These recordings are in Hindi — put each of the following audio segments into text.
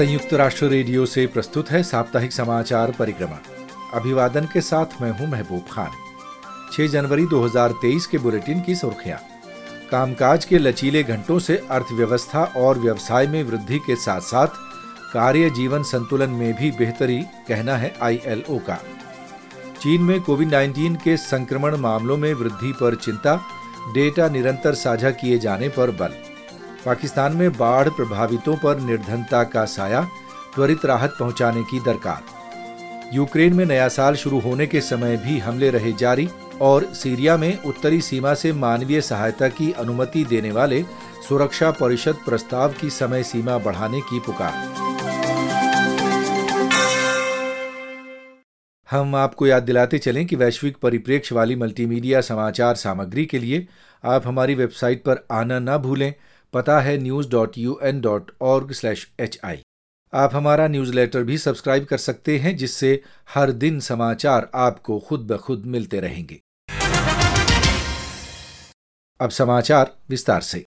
संयुक्त राष्ट्र रेडियो से प्रस्तुत है साप्ताहिक समाचार परिक्रमा। अभिवादन के साथ मैं हूँ महबूब खान। 6 जनवरी 2023 के बुलेटिन की सुर्खियाँ। कामकाज के लचीले घंटों से अर्थव्यवस्था और व्यवसाय में वृद्धि के साथ साथ कार्य जीवन संतुलन में भी बेहतरी, कहना है आईएलओ का। चीन में कोविड 19 के संक्रमण मामलों में वृद्धि पर चिंता, डेटा निरंतर साझा किए जाने पर बल। पाकिस्तान में बाढ़ प्रभावितों पर निर्धनता का साया, त्वरित राहत पहुँचाने की दरकार। यूक्रेन में नया साल शुरू होने के समय भी हमले रहे जारी और सीरिया में उत्तरी सीमा से मानवीय सहायता की अनुमति देने वाले सुरक्षा परिषद प्रस्ताव की समय सीमा बढ़ाने की पुकार। हम आपको याद दिलाते चलें कि वैश्विक परिप्रेक्ष्य वाली मल्टीमीडिया समाचार सामग्री के लिए आप हमारी वेबसाइट पर आना ना भूलें। पता है news dot U N dot org slash H I आप हमारा न्यूज़ लेटर भी सब्सक्राइब कर सकते हैं, जिससे हर दिन समाचार आपको खुद ब खुद मिलते रहेंगे। अब समाचार विस्तार से।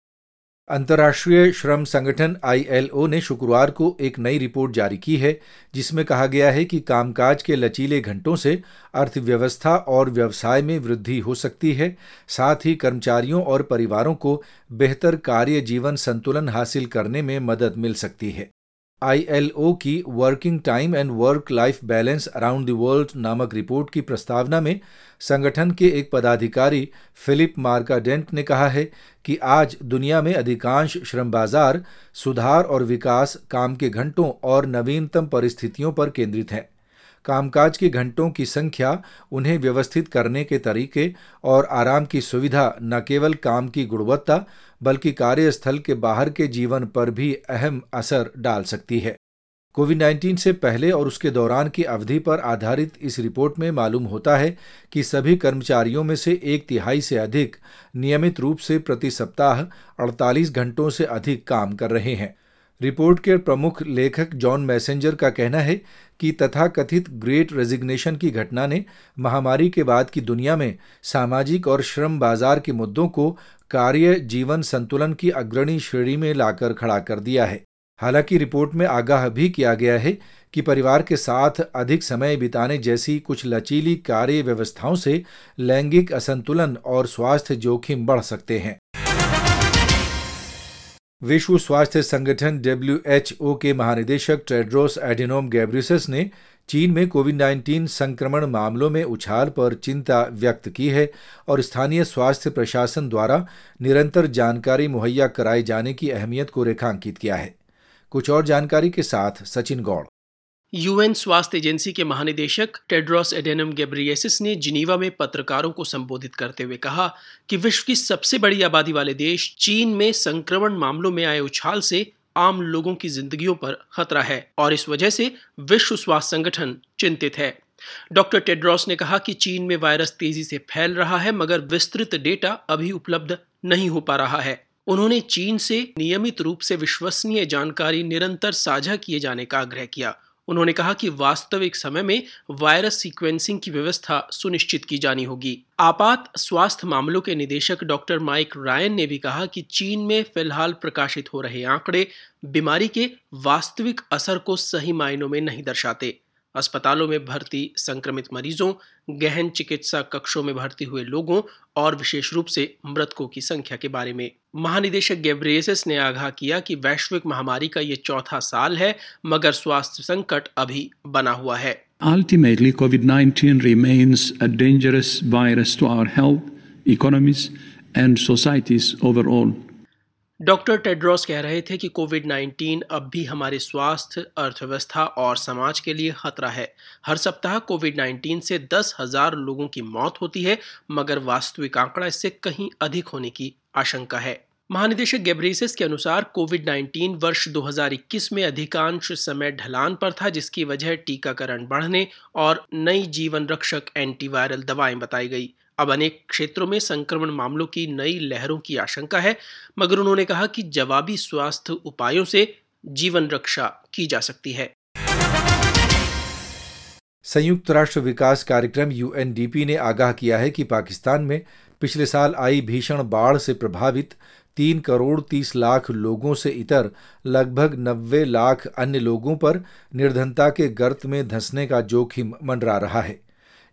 अंतर्राष्ट्रीय श्रम संगठन आईएलओ ने शुक्रवार को एक नई रिपोर्ट जारी की है, जिसमें कहा गया है कि कामकाज के लचीले घंटों से अर्थव्यवस्था और व्यवसाय में वृद्धि हो सकती है। साथ ही कर्मचारियों और परिवारों को बेहतर कार्य जीवन संतुलन हासिल करने में मदद मिल सकती है। आईएलओ की working time and work life balance around the world नामक रिपोर्ट की प्रस्तावना में संगठन के एक पदाधिकारी फिलिप मार्काडेंट ने कहा है कि आज दुनिया में अधिकांश श्रम बाज़ार सुधार और विकास काम के घंटों और नवीनतम परिस्थितियों पर केंद्रित हैं। कामकाज के घंटों की संख्या उन्हें व्यवस्थित करने के तरीके और आराम की सुविधा न केवल काम की गुणवत्ता, बल्कि कार्यस्थल के बाहर के जीवन पर भी अहम असर डाल सकती है। कोविड 19 से पहले और उसके दौरान की अवधि पर आधारित इस रिपोर्ट में मालूम होता है कि सभी कर्मचारियों में से एक तिहाई से अधिक नियमित रूप से प्रति सप्ताह 48 घंटों से अधिक काम कर रहे हैं। रिपोर्ट के प्रमुख लेखक जॉन मैसेंजर का कहना है कि तथाकथित ग्रेट रेजिग्नेशन की घटना ने महामारी के बाद की दुनिया में सामाजिक और श्रम बाज़ार के मुद्दों को कार्य जीवन संतुलन की अग्रणी श्रेणी में लाकर खड़ा कर दिया है। हालाँकि रिपोर्ट में आगाह भी किया गया है कि परिवार के साथ अधिक समय बिताने जैसी कुछ लचीली कार्य व्यवस्थाओं से लैंगिक असंतुलन और स्वास्थ्य जोखिम बढ़ सकते हैं। विश्व स्वास्थ्य संगठन डब्ल्यूएचओ के महानिदेशक टेड्रोस एडिनोम गैब्रिसस ने चीन में कोविड 19 संक्रमण मामलों में उछाल पर चिंता व्यक्त की है और स्थानीय स्वास्थ्य प्रशासन द्वारा निरंतर जानकारी मुहैया कराए जाने की अहमियत को रेखांकित किया है। कुछ और जानकारी के साथ सचिन गौड़। यूएन स्वास्थ्य एजेंसी के महानिदेशक टेड्रोस एडेनम गेब्रियसिस ने जिनीवा में पत्रकारों को संबोधित करते हुए कहा कि विश्व की सबसे बड़ी आबादी वाले देश चीन में संक्रमण मामलों में आए उछाल से आम लोगों की जिंदगियों पर खतरा है और इस वजह से विश्व स्वास्थ्य संगठन चिंतित है। डॉक्टर टेड्रॉस ने कहा कि चीन में वायरस तेज़ी से फैल रहा है, मगर विस्तृत डेटा अभी उपलब्ध नहीं हो पा रहा है। उन्होंने चीन से नियमित रूप से विश्वसनीय जानकारी निरंतर साझा किए जाने का आग्रह किया। उन्होंने कहा कि वास्तविक समय में वायरस सीक्वेंसिंग की व्यवस्था सुनिश्चित की जानी होगी। आपात स्वास्थ्य मामलों के निदेशक डॉक्टर माइक रायन ने भी कहा कि चीन में फ़िलहाल प्रकाशित हो रहे आंकड़े बीमारी के वास्तविक असर को सही मायनों में नहीं दर्शाते। अस्पतालों में भर्ती संक्रमित मरीजों, गहन चिकित्सा कक्षों में भर्ती हुए लोगों और विशेष रूप से मृतकों की संख्या के बारे में। महानिदेशक गेब्रियसिस ने आगाह किया कि वैश्विक महामारी का ये चौथा साल है मगर स्वास्थ्य संकट अभी बना हुआ है Ultimately, COVID-19 remains a dangerous virus to our health, economies, and societies overall. Doctor Tedros कह रहे थे कि कोविड 19 अब भी हमारे स्वास्थ्य अर्थव्यवस्था और समाज के लिए खतरा है हर सप्ताह कोविड 19 से दस हज़ार लोगों की मौत होती है मगर वास्तविक आंकड़ा इससे कहीं अधिक होने की आशंका है। महानिदेशक गेब्रेसिस के अनुसार कोविड 19 वर्ष 2021 में अधिकांश समय ढलान पर था, जिसकी वजह टीकाकरण बढ़ने और नई जीवन रक्षक एंटीवायरल दवाएँ बताई गई। अब अनेक क्षेत्रों में संक्रमण मामलों की नई लहरों की आशंका है, मगर उन्होंने कहा कि जवाबी स्वास्थ्य उपायों से जीवन रक्षा की जा सकती है। संयुक्त राष्ट्र विकास कार्यक्रम यूएनडीपी ने आगाह किया है कि पाकिस्तान में पिछले साल आई भीषण बाढ़ से प्रभावित तीन करोड़ तीस लाख लोगों से इतर लगभग नब्बे लाख अन्य लोगों पर निर्धनता के गर्त में धंसने का जोखिम मंडरा रहा है।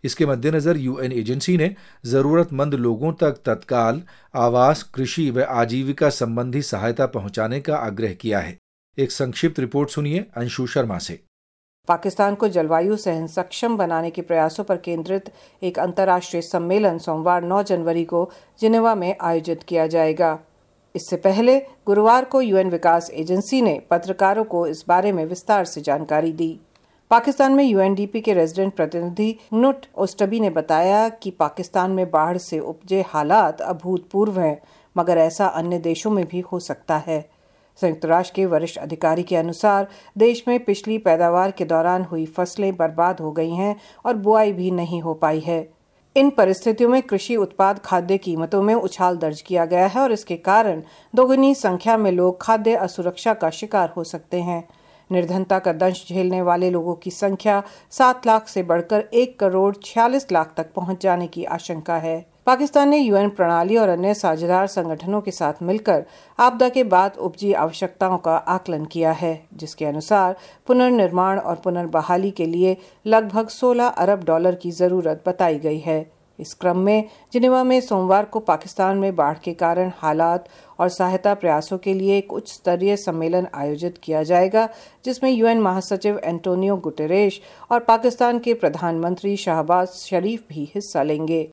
इसके मद्देनजर यूएन एजेंसी ने जरूरतमंद लोगों तक तत्काल आवास, कृषि व आजीविका संबंधी सहायता पहुँचाने का आग्रह किया है। एक संक्षिप्त रिपोर्ट सुनिए अंशु शर्मा से। पाकिस्तान को जलवायु सहन सक्षम बनाने के प्रयासों पर केंद्रित एक अंतर्राष्ट्रीय सम्मेलन सोमवार 9 जनवरी को जिनेवा में आयोजित किया जाएगा। इससे पहले गुरुवार को यूएन विकास एजेंसी ने पत्रकारों को इस बारे में विस्तार से जानकारी दी। पाकिस्तान में यूएनडीपी के रेजिडेंट प्रतिनिधि नुट ओस्टबी ने बताया कि पाकिस्तान में बाढ़ से उपजे हालात अभूतपूर्व हैं, मगर ऐसा अन्य देशों में भी हो सकता है। संयुक्त राष्ट्र के वरिष्ठ अधिकारी के अनुसार, देश में पिछली पैदावार के दौरान हुई फ़सलें बर्बाद हो गई हैं और बुआई भी नहीं हो पाई है। इन परिस्थितियों में कृषि उत्पाद खाद्य कीमतों में उछाल दर्ज किया गया है और इसके कारण दोगुनी संख्या में लोग खाद्य असुरक्षा का शिकार हो सकते हैं। निर्धनता का दंश झेलने वाले लोगों की संख्या सात लाख से बढ़कर एक करोड़ छियालीस लाख तक पहुँच जाने की आशंका है। पाकिस्तान ने यूएन प्रणाली और अन्य साझेदार संगठनों के साथ मिलकर आपदा के बाद उपजी आवश्यकताओं का आकलन किया है, जिसके अनुसार पुनर्निर्माण और पुनर्बहाली के लिए लगभग 16 अरब डॉलर की ज़रूरत बताई गई है। इस क्रम में जिनेवा में सोमवार को पाकिस्तान में बाढ़ के कारण हालात और सहायता प्रयासों के लिए एक उच्च स्तरीय सम्मेलन आयोजित किया जाएगा, जिसमें यूएन महासचिव एंटोनियो गुटेरेश और पाकिस्तान के प्रधानमंत्री शहबाज शरीफ भी हिस्सा लेंगे।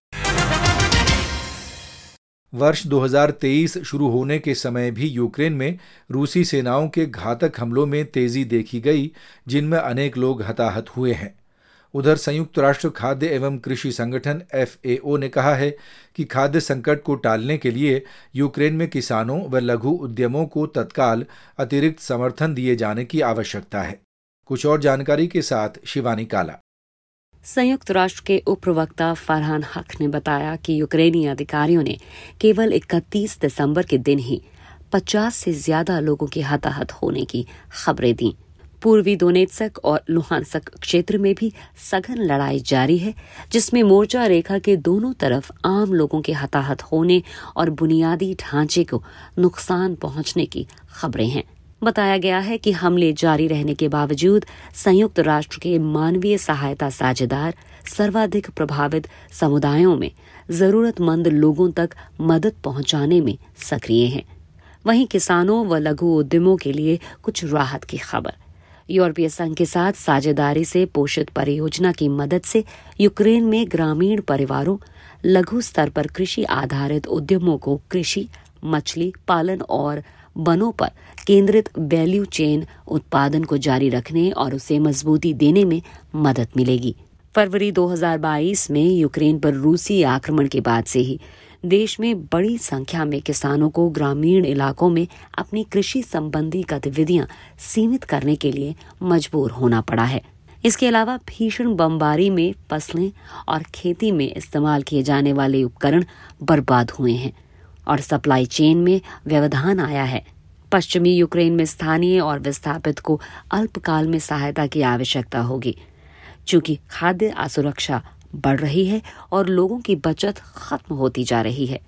वर्ष 2023 शुरू होने के समय भी यूक्रेन में रूसी सेनाओं के घातक हमलों में तेज़ी देखी गई, जिनमें अनेक लोग हताहत हुए हैं। उधर संयुक्त राष्ट्र खाद्य एवं कृषि संगठन एफएओ ने कहा है कि खाद्य संकट को टालने के लिए यूक्रेन में किसानों व लघु उद्यमों को तत्काल अतिरिक्त समर्थन दिए जाने की आवश्यकता है। कुछ और जानकारी के साथ शिवानी काला। संयुक्त राष्ट्र के उप प्रवक्ता फरहान हक ने बताया कि यूक्रेनी अधिकारियों ने केवल 31 दिसंबर के दिन ही 50 से ज़्यादा लोगों के हताहत होने की खबरें दी। पूर्वी दोनेत्सक और लुहानसक क्षेत्र में भी सघन लड़ाई जारी है, जिसमें मोर्चा रेखा के दोनों तरफ़ आम लोगों के हताहत होने और बुनियादी ढांचे को नुकसान पहुँचने की खबरें हैं। बताया गया है कि हमले जारी रहने के बावजूद संयुक्त राष्ट्र के मानवीय सहायता साझेदार, सर्वाधिक प्रभावित समुदायों में जरूरतमंद लोगों तक मदद पहुँचाने में सक्रिय हैं। वहीं किसानों व लघु उद्यमों के लिए कुछ राहत की खबर। यूरोपीय संघ के साथ साझेदारी से पोषित परियोजना की मदद से यूक्रेन में ग्रामीण परिवारों, लघु स्तर पर कृषि आधारित उद्यमों को कृषि, मछली पालन और वनों पर केंद्रित वैल्यू चेन उत्पादन को जारी रखने और उसे मजबूती देने में मदद मिलेगी। फरवरी 2022 में यूक्रेन पर रूसी आक्रमण के बाद से ही देश में बड़ी संख्या में किसानों को ग्रामीण इलाकों में अपनी कृषि संबंधी गतिविधियाँ सीमित करने के लिए मजबूर होना पड़ा है। इसके अलावा भीषण बमबारी में फ़सलें और खेती में इस्तेमाल किए जाने वाले उपकरण बर्बाद हुए हैं। और सप्लाई चेन में व्यवधान आया है। पश्चिमी यूक्रेन में स्थानीय और विस्थापित को अल्पकाल में सहायता की आवश्यकता होगी। चूँकि खाद्य असुरक्षा बढ़ रही है और लोगों की बचत खत्म होती जा रही है।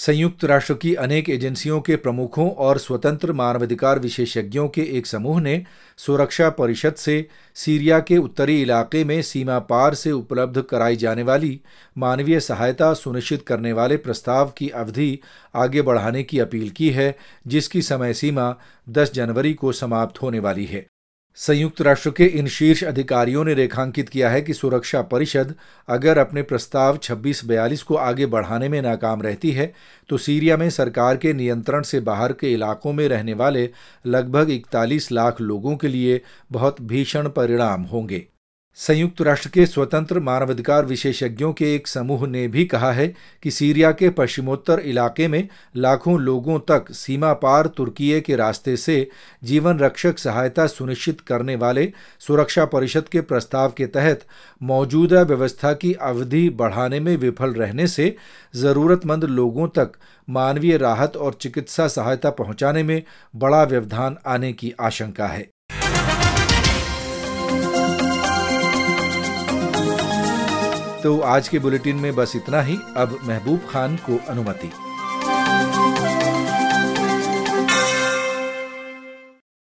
संयुक्त राष्ट्र की अनेक एजेंसियों के प्रमुखों और स्वतंत्र मानवाधिकार विशेषज्ञों के एक समूह ने सुरक्षा परिषद से सीरिया के उत्तरी इलाके में सीमा पार से उपलब्ध कराई जाने वाली मानवीय सहायता सुनिश्चित करने वाले प्रस्ताव की अवधि आगे बढ़ाने की अपील की है, जिसकी समय सीमा 10 जनवरी को समाप्त होने वाली है। संयुक्त राष्ट्र के इन शीर्ष अधिकारियों ने रेखांकित किया है कि सुरक्षा परिषद अगर अपने प्रस्ताव 2642 को आगे बढ़ाने में नाकाम रहती है तो सीरिया में सरकार के नियंत्रण से बाहर के इलाकों में रहने वाले लगभग 41 लाख लोगों के लिए बहुत भीषण परिणाम होंगे। संयुक्त राष्ट्र के स्वतंत्र मानवाधिकार विशेषज्ञों के एक समूह ने भी कहा है कि सीरिया के पश्चिमोत्तर इलाके में लाखों लोगों तक सीमा पार तुर्की के रास्ते से जीवन रक्षक सहायता सुनिश्चित करने वाले सुरक्षा परिषद के प्रस्ताव के तहत मौजूदा व्यवस्था की अवधि बढ़ाने में विफल रहने से जरूरतमंद लोगों तक मानवीय राहत और चिकित्सा सहायता पहुँचाने में बड़ा व्यवधान आने की आशंका है। तो आज के बुलेटिन में बस इतना ही। अब महबूब खान को अनुमति।